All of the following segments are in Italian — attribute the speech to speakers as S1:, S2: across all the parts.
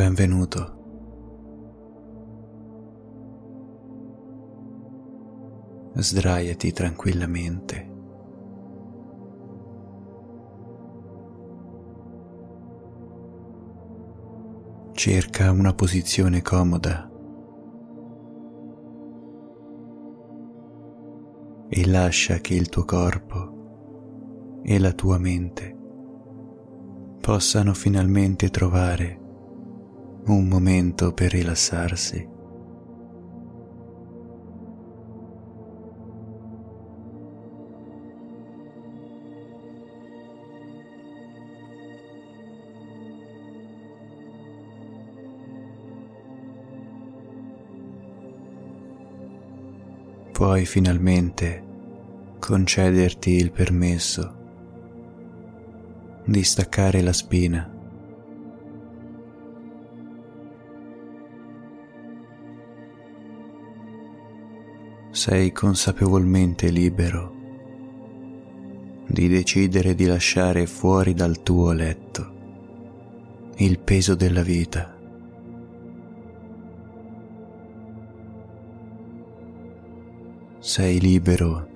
S1: Benvenuto. Sdraiati tranquillamente. Cerca una posizione comoda e lascia che il tuo corpo e la tua mente possano finalmente trovare un momento per rilassarsi. Puoi finalmente concederti il permesso di staccare la spina sei consapevolmente libero di decidere di lasciare fuori dal tuo letto il peso della vita. Sei libero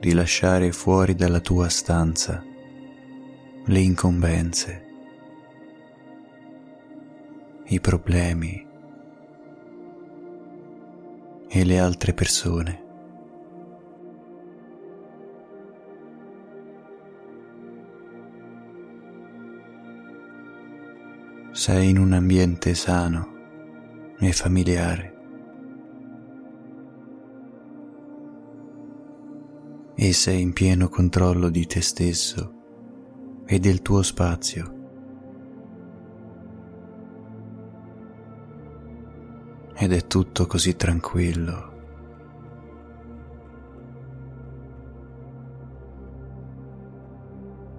S1: di lasciare fuori dalla tua stanza le incombenze, i problemi, e le altre persone. Sei in un ambiente sano e familiare e sei in pieno controllo di te stesso e del tuo spazio. Ed è tutto così tranquillo.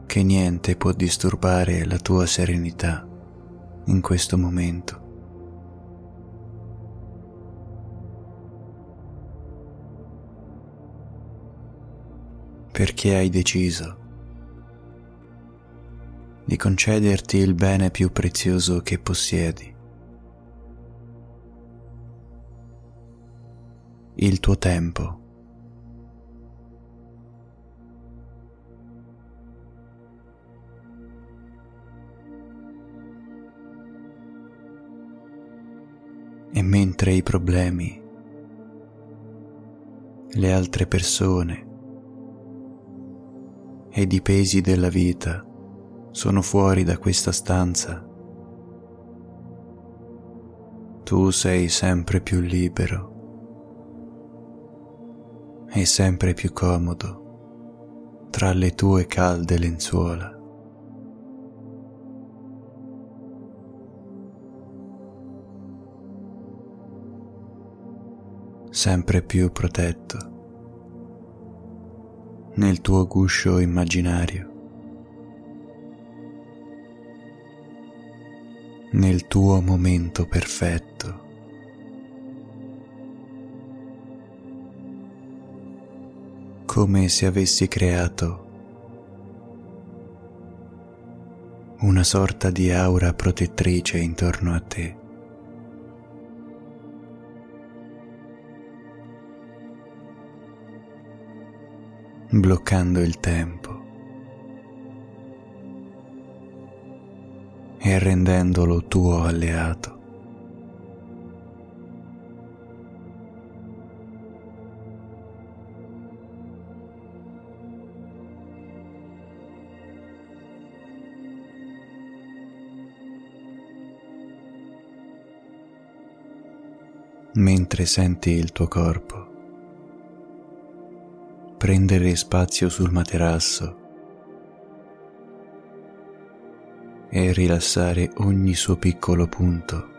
S1: che niente può disturbare la tua serenità in questo momento. Perché hai deciso di concederti il bene più prezioso che possiedi. Il tuo tempo. E mentre i problemi, le altre persone ed i pesi della vita sono fuori da questa stanza, tu sei sempre più libero e sempre più comodo tra le tue calde lenzuola. Sempre più protetto nel tuo guscio immaginario, nel tuo momento perfetto. Come se avessi creato una sorta di aura protettrice intorno a te. bloccando il tempo e rendendolo tuo alleato. Mentre senti il tuo corpo. Prendere spazio sul materasso e rilassare ogni suo piccolo punto.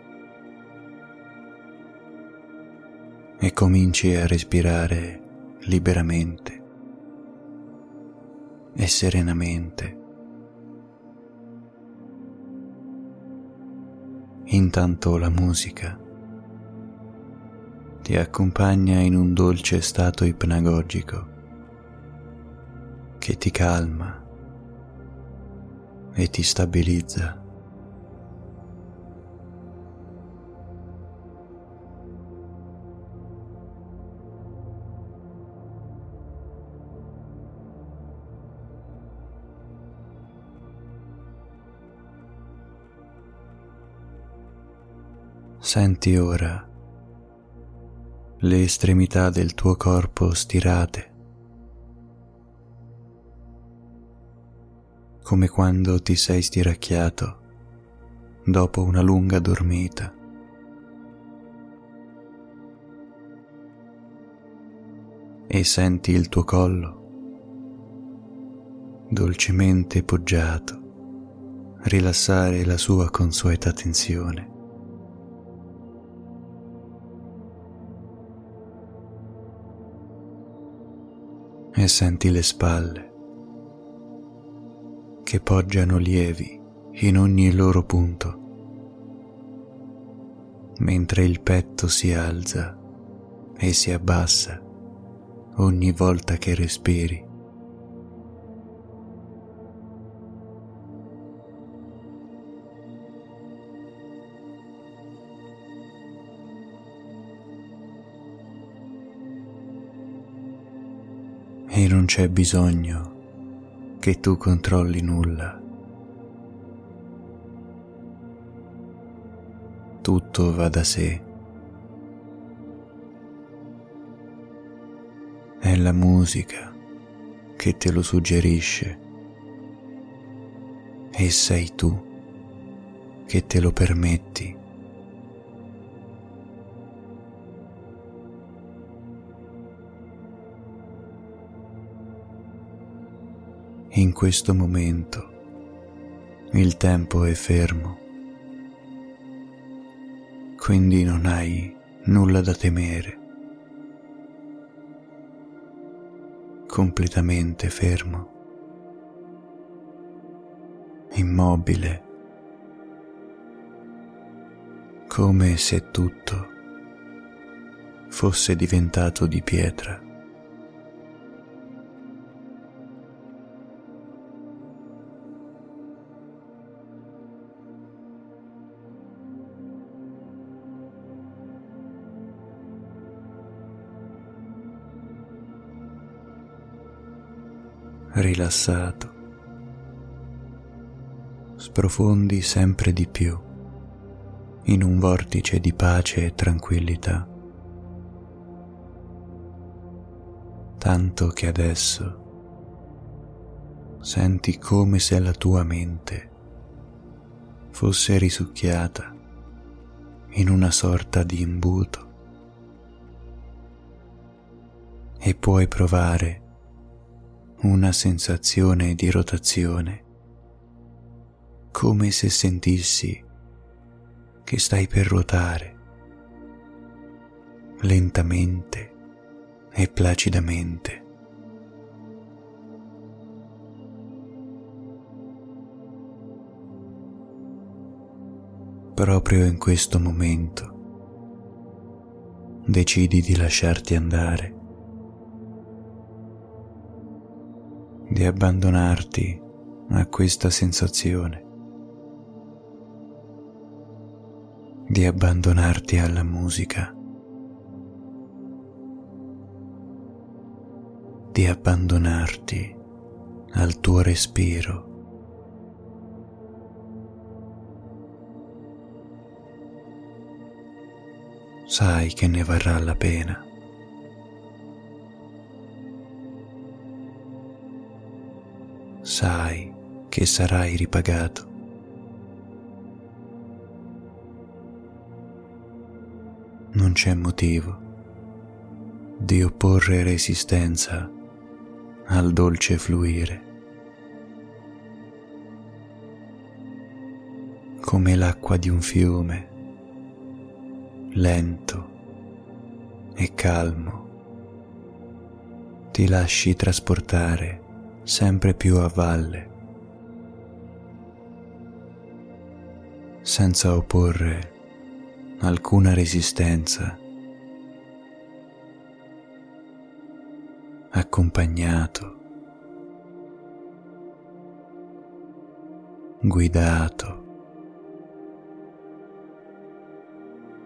S1: E cominci a respirare liberamente e serenamente. Intanto la musica ti accompagna in un dolce stato ipnagogico che ti calma e ti stabilizza. Senti ora le estremità del tuo corpo stirate, come quando ti sei stiracchiato dopo una lunga dormita. E senti il tuo collo dolcemente poggiato rilassare la sua consueta tensione. E senti le spalle che poggiano lievi in ogni loro punto, mentre il petto si alza e si abbassa ogni volta che respiri. C'è bisogno che tu controlli nulla. Tutto va da sé. È la musica che te lo suggerisce e sei tu che te lo permetti. In questo momento il tempo è fermo, quindi non hai nulla da temere. Completamente fermo, immobile, come se tutto fosse diventato di pietra. Rilassato, sprofondi sempre di più in un vortice di pace e tranquillità, tanto che adesso senti come se la tua mente fosse risucchiata in una sorta di imbuto. E puoi provare una sensazione di rotazione, come se sentissi che stai per ruotare. Lentamente e placidamente. Proprio in questo momento decidi di lasciarti andare di abbandonarti a questa sensazione, di abbandonarti alla musica, di abbandonarti al tuo respiro. Sai che ne varrà la pena. Sai che sarai ripagato. Non c'è motivo di opporre resistenza al dolce fluire. Come l'acqua di un fiume, lento e calmo, ti lasci trasportare sempre più a valle, senza opporre alcuna resistenza, accompagnato, guidato,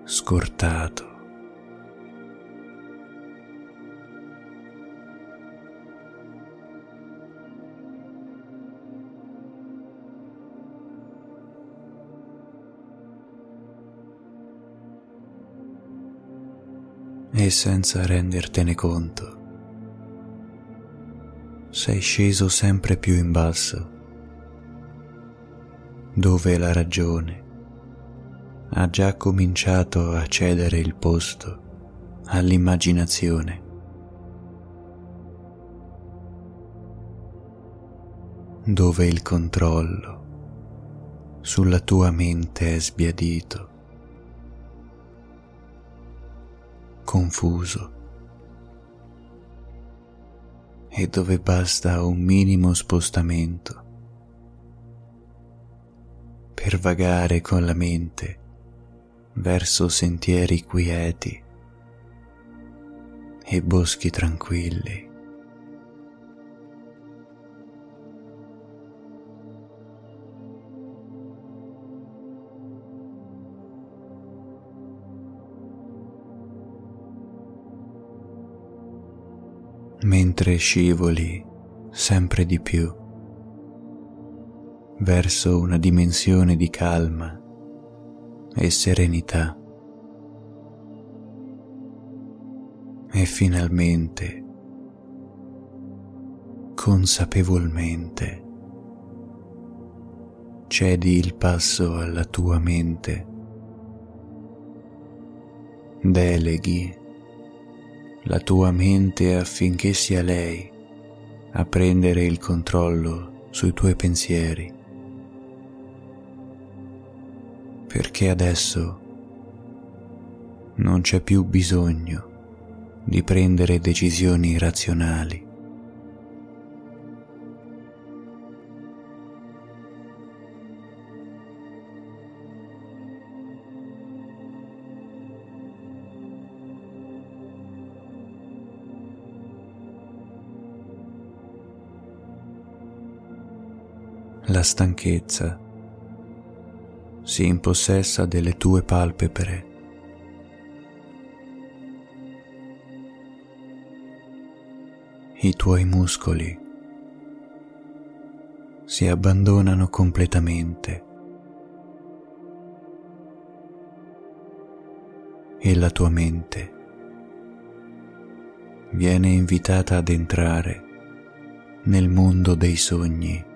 S1: scortato. E senza rendertene conto. Sei sceso sempre più in basso, dove la ragione ha già cominciato a cedere il posto all'immaginazione. dove il controllo sulla tua mente è sbiadito, confuso e dove basta un minimo spostamento per vagare con la mente verso sentieri quieti e boschi tranquilli. Mentre scivoli sempre di più verso una dimensione di calma e serenità. E finalmente, consapevolmente, cedi il passo alla tua mente, deleghi la tua mente affinché sia lei a prendere il controllo sui tuoi pensieri. Perché adesso non c'è più bisogno di prendere decisioni razionali. La stanchezza si impossessa delle tue palpebre. I tuoi muscoli si abbandonano completamente e la tua mente viene invitata ad entrare nel mondo dei sogni.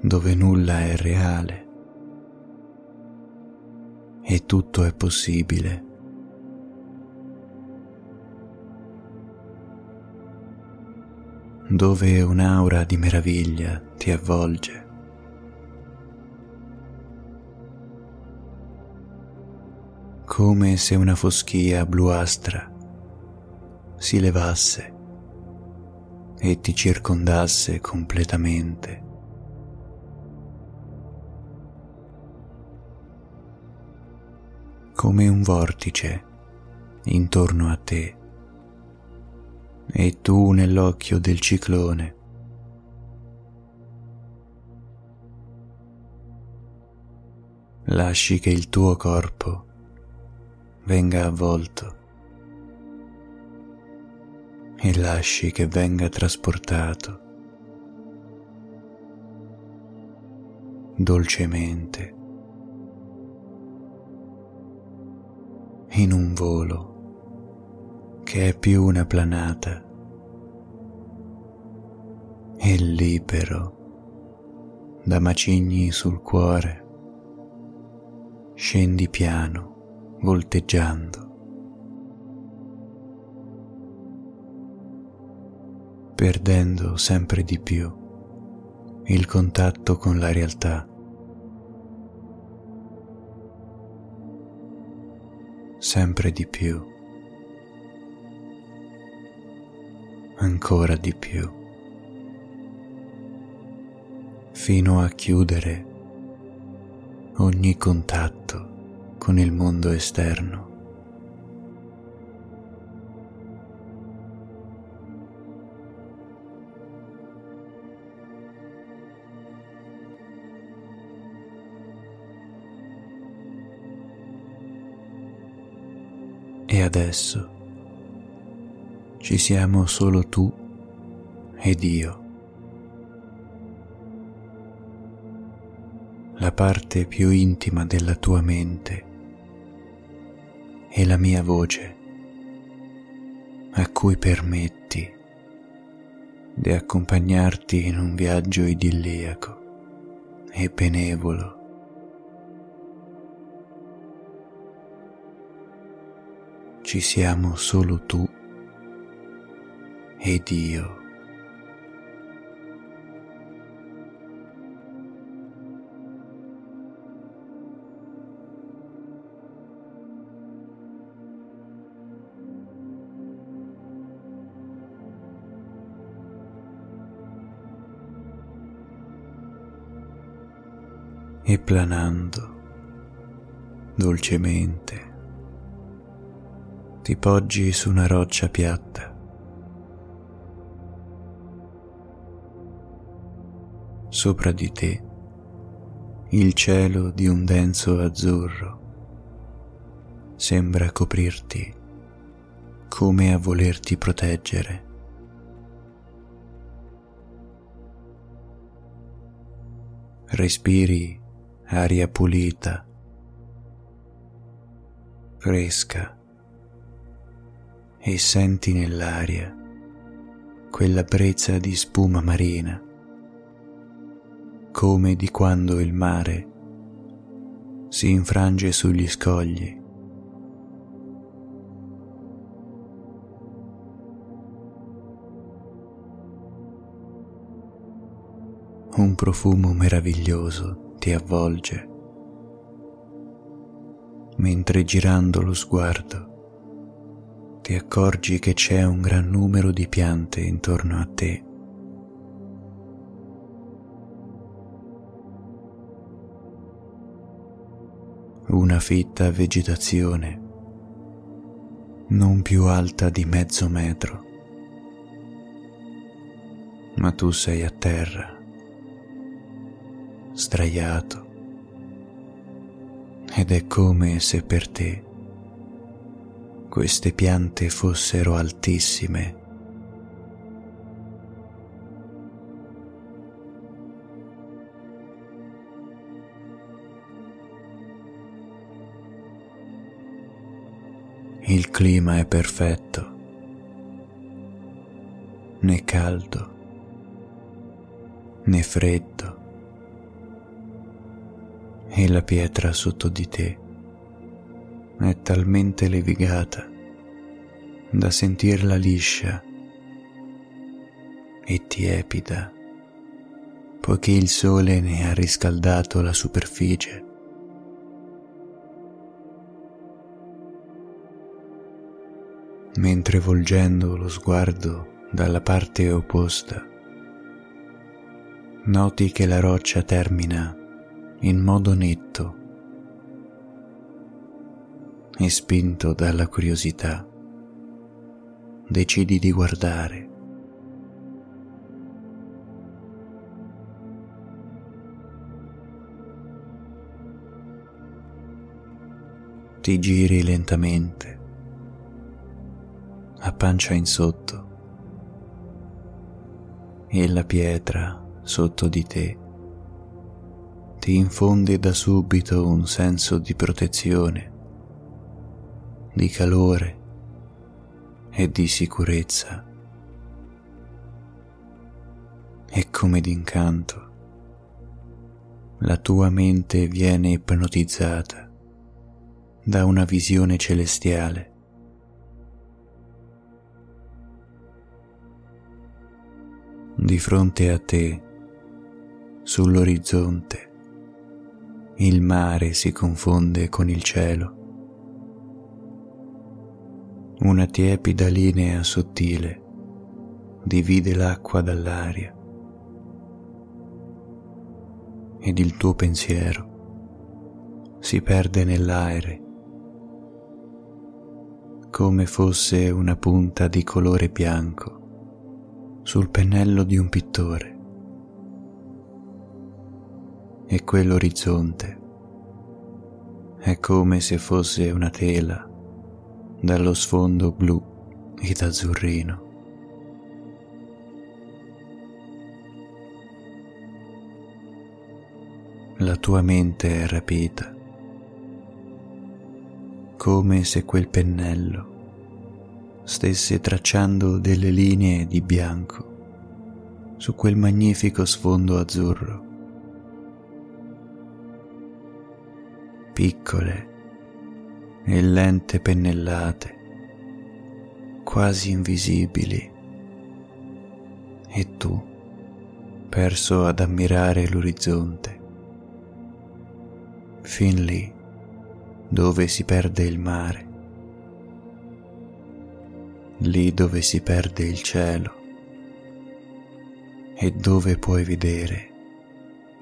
S1: Dove nulla è reale e tutto è possibile. dove un'aura di meraviglia ti avvolge. come se una foschia bluastra si levasse e ti circondasse completamente. Come un vortice intorno a te. E tu nell'occhio del ciclone. Lasci che il tuo corpo venga avvolto. E lasci che venga trasportato. Dolcemente in un volo che è più una planata. E libero da macigni sul cuore. Scendi piano volteggiando. Perdendo sempre di più il contatto con la realtà sempre di più, ancora di più, fino a chiudere ogni contatto con il mondo esterno. Adesso ci siamo solo tu ed io. La parte più intima della tua mente e la mia voce a cui permetti di accompagnarti in un viaggio idilliaco e benevolo. Ci siamo solo tu ed io. e planando dolcemente ti poggi su una roccia piatta. Sopra di te il cielo di un denso azzurro sembra coprirti come a volerti proteggere. Respiri aria pulita, fresca e senti nell'aria quella brezza di spuma marina, come di quando il mare si infrange sugli scogli. Un profumo meraviglioso ti avvolge, mentre girando lo sguardo ti accorgi che c'è un gran numero di piante intorno a te. Una fitta vegetazione non più alta di mezzo metro, ma tu sei a terra sdraiato ed è come se per te queste piante fossero altissime. Il clima è perfetto, né caldo né freddo. E la pietra sotto di te è talmente levigata da sentirla liscia e tiepida, poiché il sole ne ha riscaldato la superficie. Mentre volgendo lo sguardo dalla parte opposta, noti che la roccia termina in modo netto e spinto dalla curiosità decidi di guardare. Ti giri lentamente, a pancia in sotto, e la pietra sotto di te ti infonde da subito un senso di protezione, di calore e di sicurezza. E come d'incanto la tua mente viene ipnotizzata da una visione celestiale. Di fronte a te, sull'orizzonte, il mare si confonde con il cielo. Una tiepida linea sottile divide l'acqua dall'aria. Ed il tuo pensiero si perde nell'aere come fosse una punta di colore bianco sul pennello di un pittore. E quell'orizzonte è come se fosse una tela dallo sfondo blu ed azzurrino. La tua mente è rapita come se quel pennello stesse tracciando delle linee di bianco su quel magnifico sfondo azzurro. Piccole e lente pennellate, quasi invisibili, e tu perso ad ammirare l'orizzonte, fin lì dove si perde il mare, lì dove si perde il cielo. E dove puoi vedere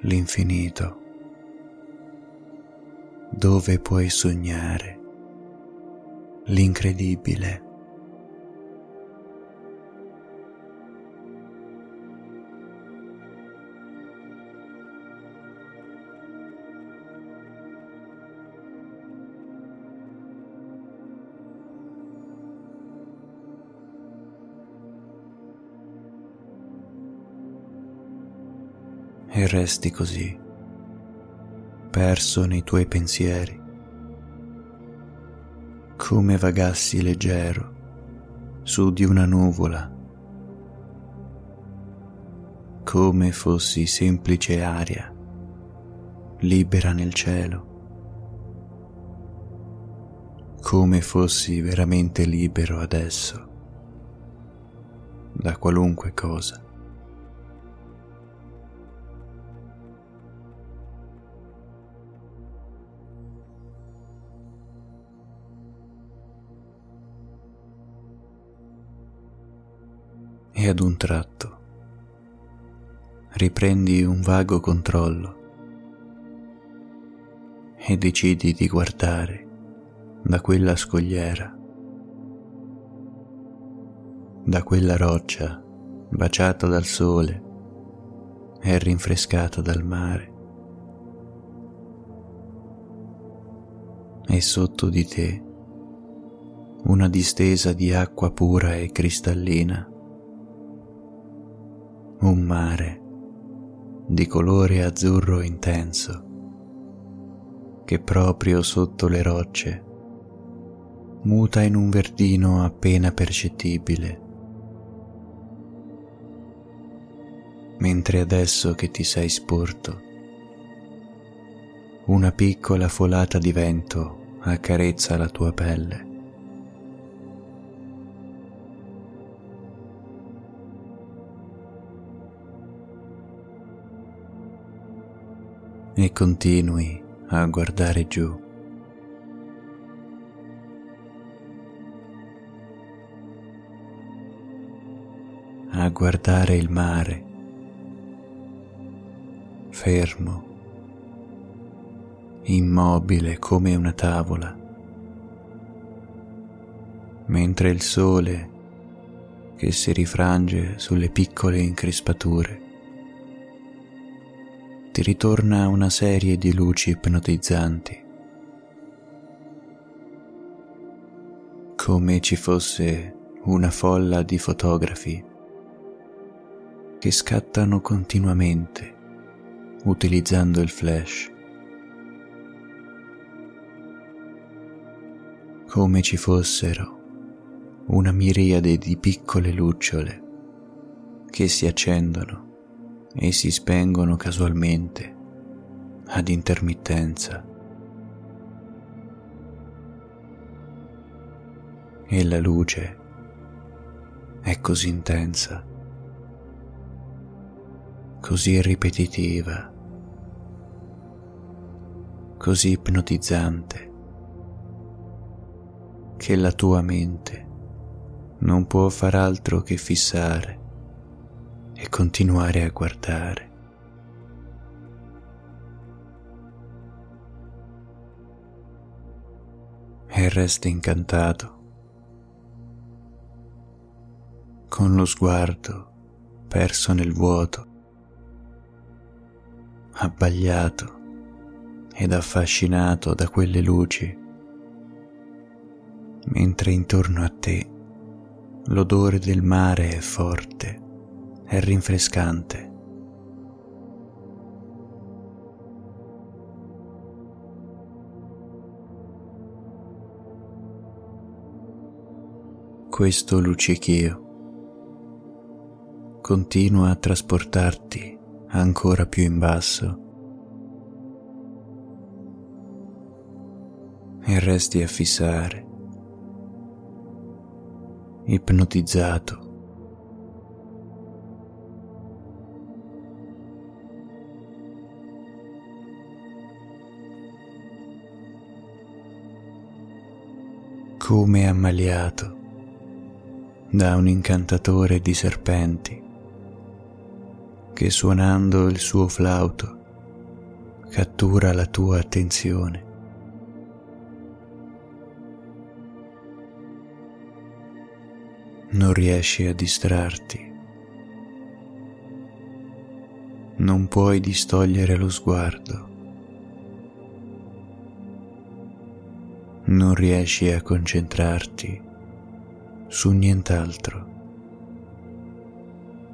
S1: l'infinito, dove puoi sognare l'incredibile. e resti così, perso nei tuoi pensieri, come vagassi leggero su di una nuvola, come fossi semplice aria libera nel cielo, come fossi veramente libero adesso da qualunque cosa. E ad un tratto riprendi un vago controllo e decidi di guardare da quella scogliera, da quella roccia baciata dal sole e rinfrescata dal mare. E sotto di te una distesa di acqua pura e cristallina un mare di colore azzurro intenso che proprio sotto le rocce muta in un verdino appena percettibile. Mentre adesso che ti sei sporto, una piccola folata di vento accarezza la tua pelle. E continui a guardare giù. a guardare il mare, fermo, immobile come una tavola, mentre il sole che si rifrange sulle piccole increspature ti ritorna una serie di luci ipnotizzanti, come ci fosse una folla di fotografi che scattano continuamente utilizzando il flash, come ci fossero una miriade di piccole lucciole che si accendono e si spengono casualmente ad intermittenza. E la luce è così intensa, così ripetitiva, così ipnotizzante, che la tua mente non può far altro che fissare e continuare a guardare. E resti incantato con lo sguardo perso nel vuoto, abbagliato ed affascinato da quelle luci, mentre intorno a te l'odore del mare è forte è rinfrescante. Questo luccichio continua a trasportarti ancora più in basso e resti a fissare, ipnotizzato. Come ammaliato da un incantatore di serpenti che suonando il suo flauto cattura la tua attenzione. Non riesci a distrarti, non puoi distogliere lo sguardo, non riesci a concentrarti su nient'altro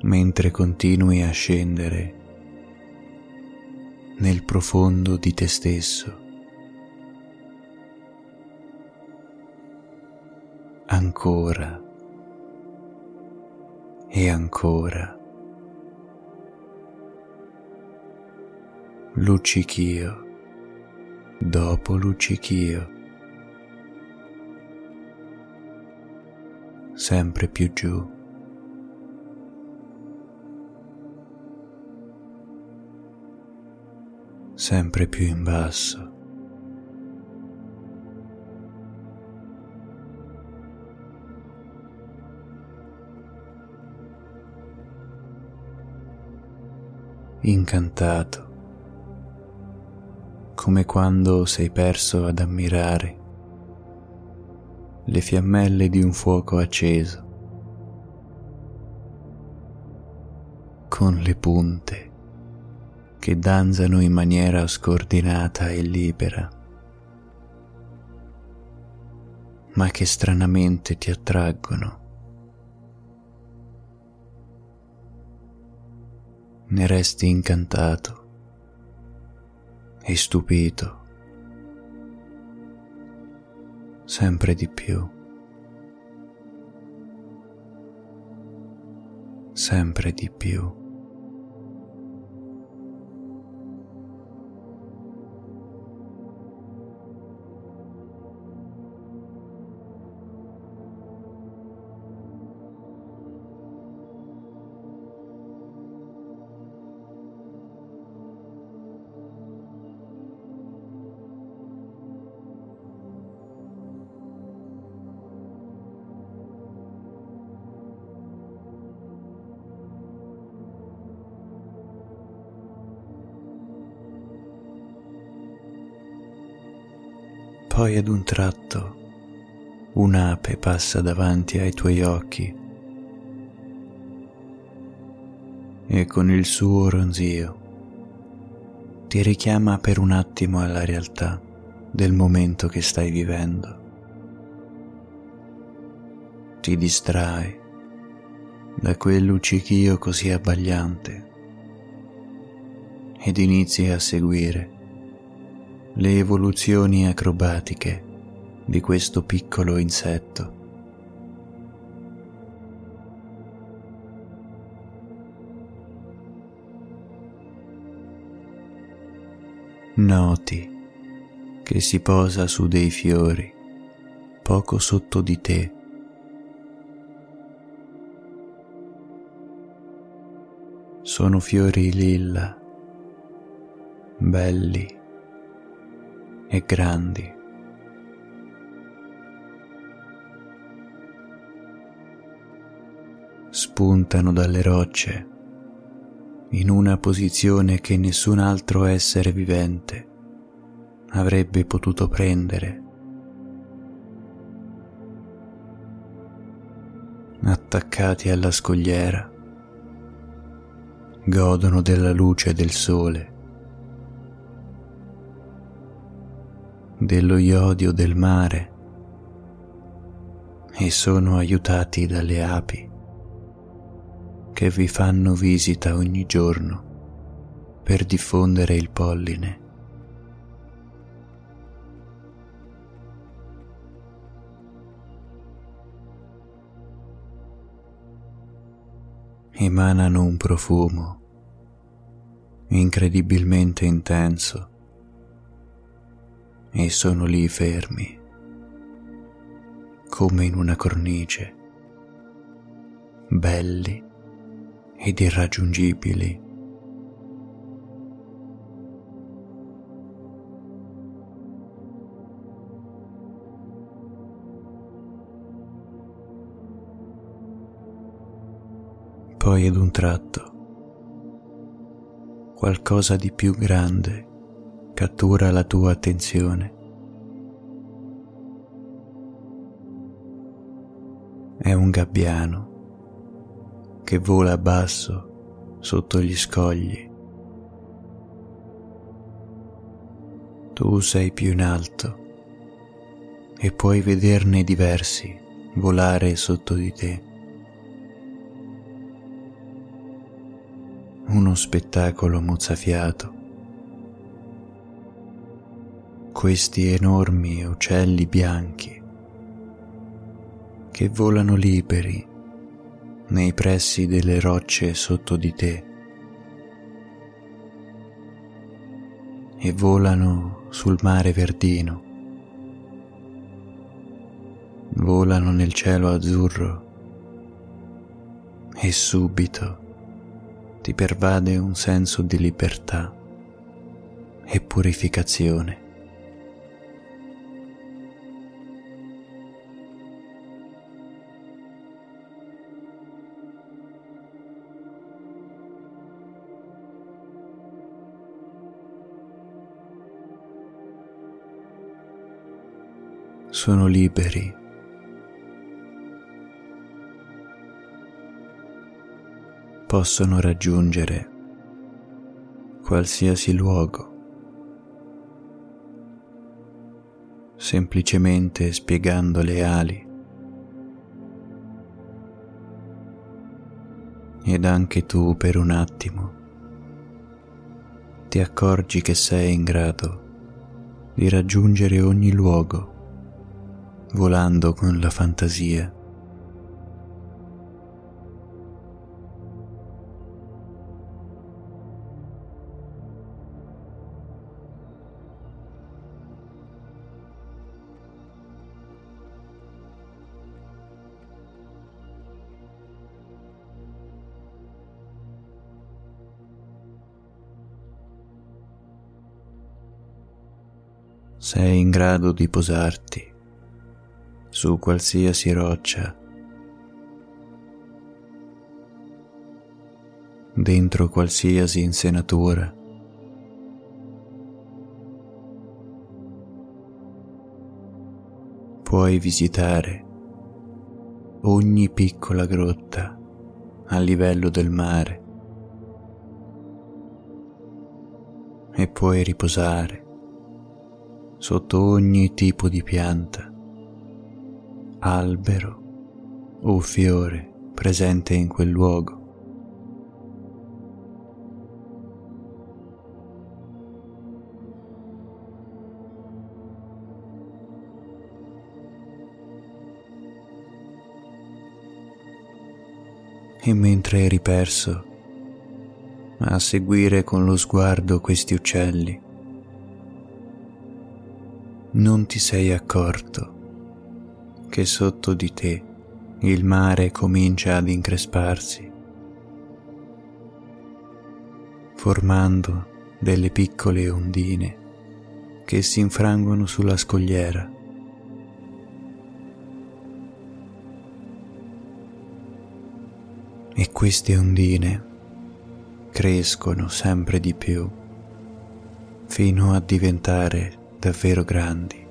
S1: mentre continui a scendere nel profondo di te stesso. Ancora e ancora. Luccichio dopo luccichio. Sempre più giù. sempre più in basso. Incantato, come quando sei perso ad ammirare le fiammelle di un fuoco acceso, con le punte che danzano in maniera scordinata e libera, ma che stranamente ti attraggono. Ne resti incantato e stupito sempre di più, sempre di più. Poi ad un tratto un'ape passa davanti ai tuoi occhi e con il suo ronzio ti richiama per un attimo alla realtà del momento che stai vivendo. Ti distrae da quel luccichio così abbagliante ed inizi a seguire le evoluzioni acrobatiche di questo piccolo insetto. Noti che si posa su dei fiori poco sotto di te. Sono fiori lilla, belli e grandi. Spuntano dalle rocce in una posizione che nessun altro essere vivente avrebbe potuto prendere. Attaccati alla scogliera, godono della luce del sole dello iodio del mare e sono aiutati dalle api che vi fanno visita ogni giorno per diffondere il polline. Emanano un profumo incredibilmente intenso e sono lì fermi, come in una cornice, belli ed irraggiungibili. Poi ad un tratto qualcosa di più grande cattura la tua attenzione. È un gabbiano che vola basso sotto gli scogli. Tu sei più in alto e puoi vederne diversi volare sotto di te. Uno spettacolo mozzafiato questi enormi uccelli bianchi che volano liberi nei pressi delle rocce sotto di te e volano sul mare verdino, volano nel cielo azzurro e subito ti pervade un senso di libertà e purificazione. Sono liberi. Possono raggiungere qualsiasi luogo, semplicemente spiegando le ali. Ed anche tu per un attimo ti accorgi che sei in grado di raggiungere ogni luogo volando con la fantasia. sei in grado di posarti su qualsiasi roccia, dentro qualsiasi insenatura. Puoi visitare ogni piccola grotta a livello del mare e puoi riposare sotto ogni tipo di pianta albero o fiore presente in quel luogo. E mentre eri perso a seguire con lo sguardo questi uccelli, non ti sei accorto che sotto di te il mare comincia ad incresparsi, formando delle piccole ondine che si infrangono sulla scogliera. E queste ondine crescono sempre di più fino a diventare davvero grandi.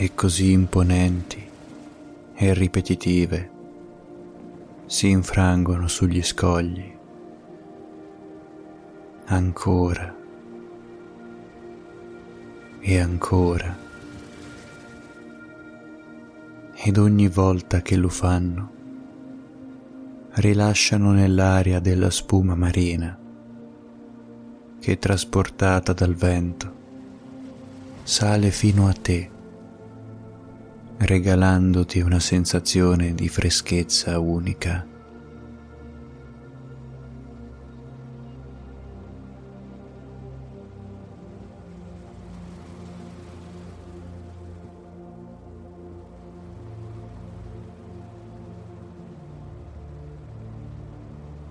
S1: E così imponenti e ripetitive si infrangono sugli scogli. Ancora e ancora. Ed ogni volta che lo fanno rilasciano nell'aria della spuma marina che trasportata dal vento sale fino a te regalandoti una sensazione di freschezza unica.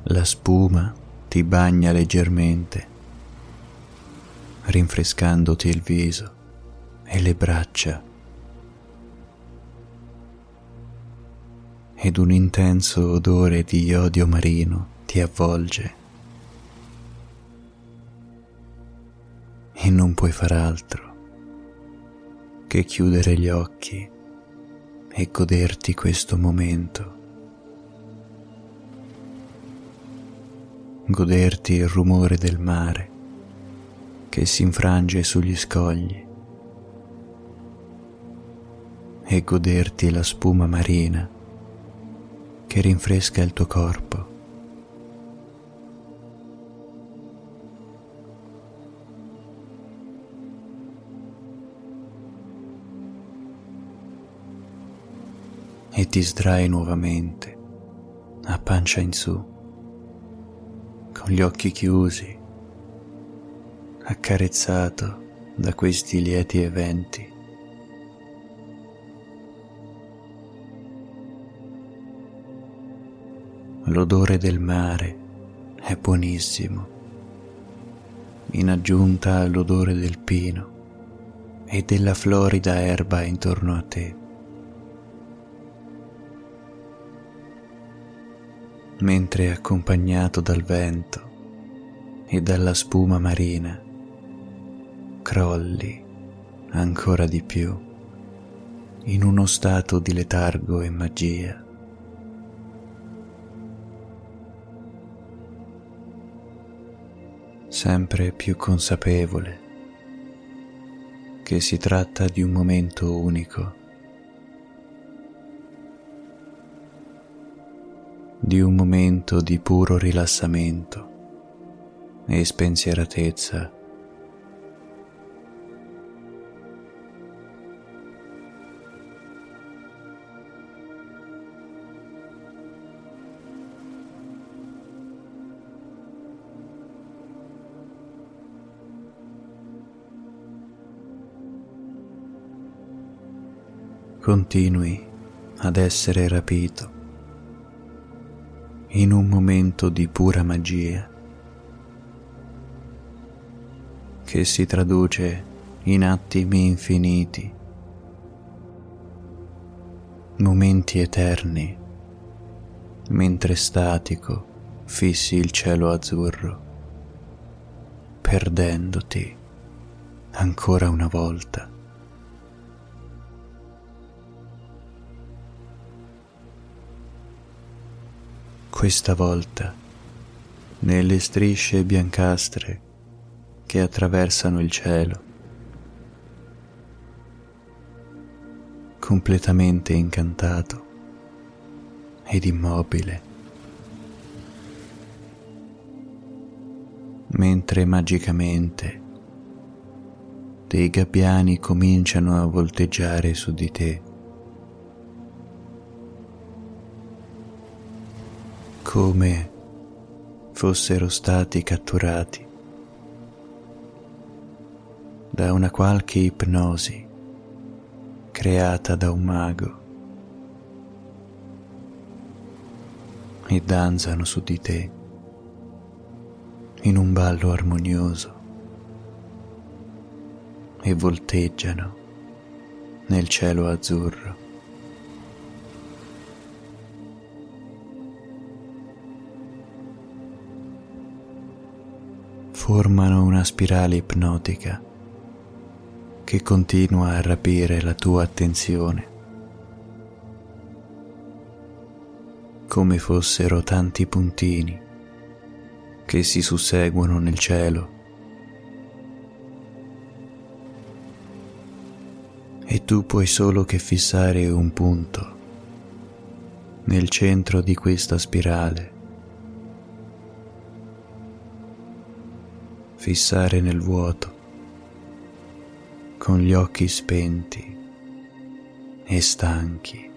S1: La spuma ti bagna leggermente, rinfrescandoti il viso e le braccia. Ed un intenso odore di iodio marino ti avvolge. E non puoi far altro che chiudere gli occhi e goderti questo momento. goderti il rumore del mare che si infrange sugli scogli e goderti la spuma marina che rinfresca il tuo corpo. E ti sdrai nuovamente a pancia in su con gli occhi chiusi, accarezzato da questi lieti eventi. L'odore del mare è buonissimo, in aggiunta all'odore del pino e della florida erba intorno a te. mentre accompagnato dal vento e dalla spuma marina crolli ancora di più in uno stato di letargo e magia. Sempre più consapevole che si tratta di un momento unico di un momento di puro rilassamento e spensieratezza. Continui ad essere rapito in un momento di pura magia che si traduce in attimi infiniti, momenti eterni, mentre statico fissi il cielo azzurro, perdendoti ancora una volta. Questa volta nelle strisce biancastre che attraversano il cielo, completamente incantato ed immobile, mentre magicamente dei gabbiani cominciano a volteggiare su di te. Come fossero stati catturati da una qualche ipnosi creata da un mago e danzano su di te in un ballo armonioso e volteggiano nel cielo azzurro. Formano una spirale ipnotica che continua a rapire la tua attenzione, come fossero tanti puntini che si susseguono nel cielo. E tu puoi solo che fissare un punto nel centro di questa spirale fissare nel vuoto, con gli occhi spenti e stanchi,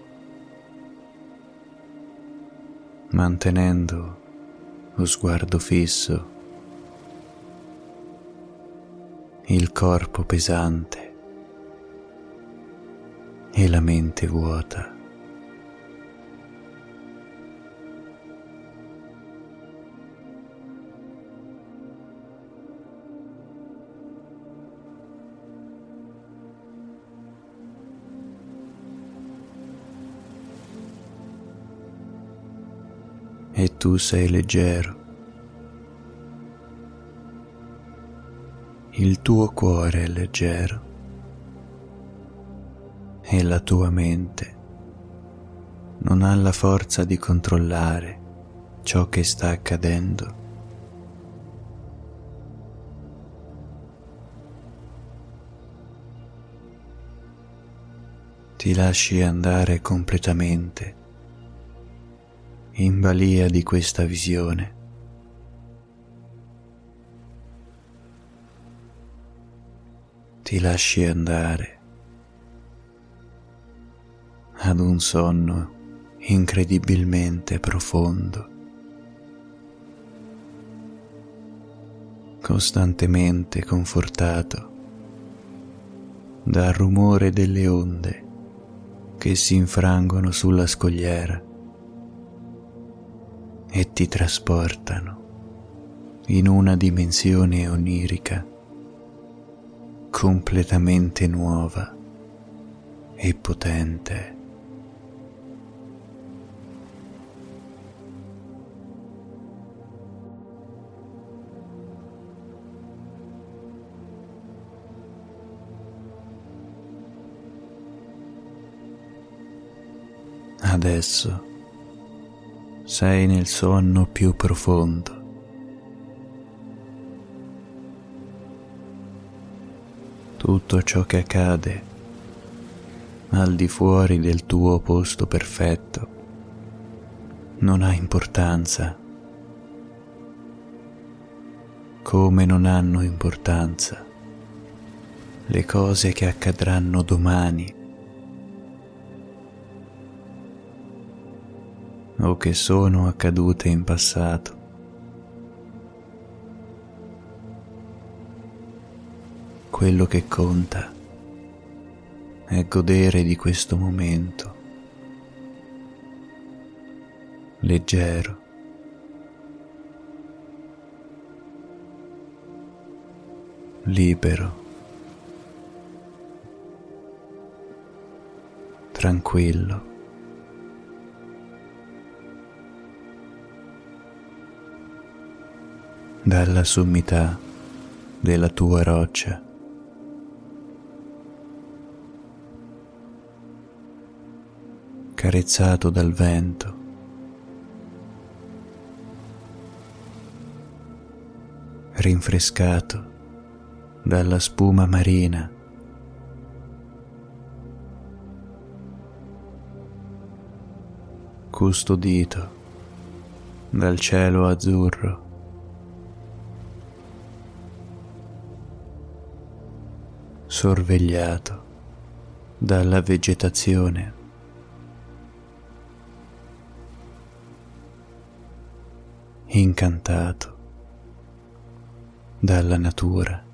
S1: mantenendo lo sguardo fisso, il corpo pesante e la mente vuota. Tu sei leggero. Il tuo cuore è leggero e la tua mente non ha la forza di controllare ciò che sta accadendo. Ti lasci andare completamente in balia di questa visione. Ti lasci andare ad un sonno incredibilmente profondo, costantemente confortato dal rumore delle onde che si infrangono sulla scogliera e ti trasportano in una dimensione onirica completamente nuova e potente. Adesso sei nel sonno più profondo. Tutto ciò che accade al di fuori del tuo posto perfetto non ha importanza, come non hanno importanza le cose che accadranno domani o che sono accadute in passato. Quello che conta è godere di questo momento, leggero. libero, tranquillo. Dalla sommità della tua roccia. carezzato dal vento. rinfrescato dalla spuma marina. custodito dal cielo azzurro. Sorvegliato dalla vegetazione. Incantato dalla natura.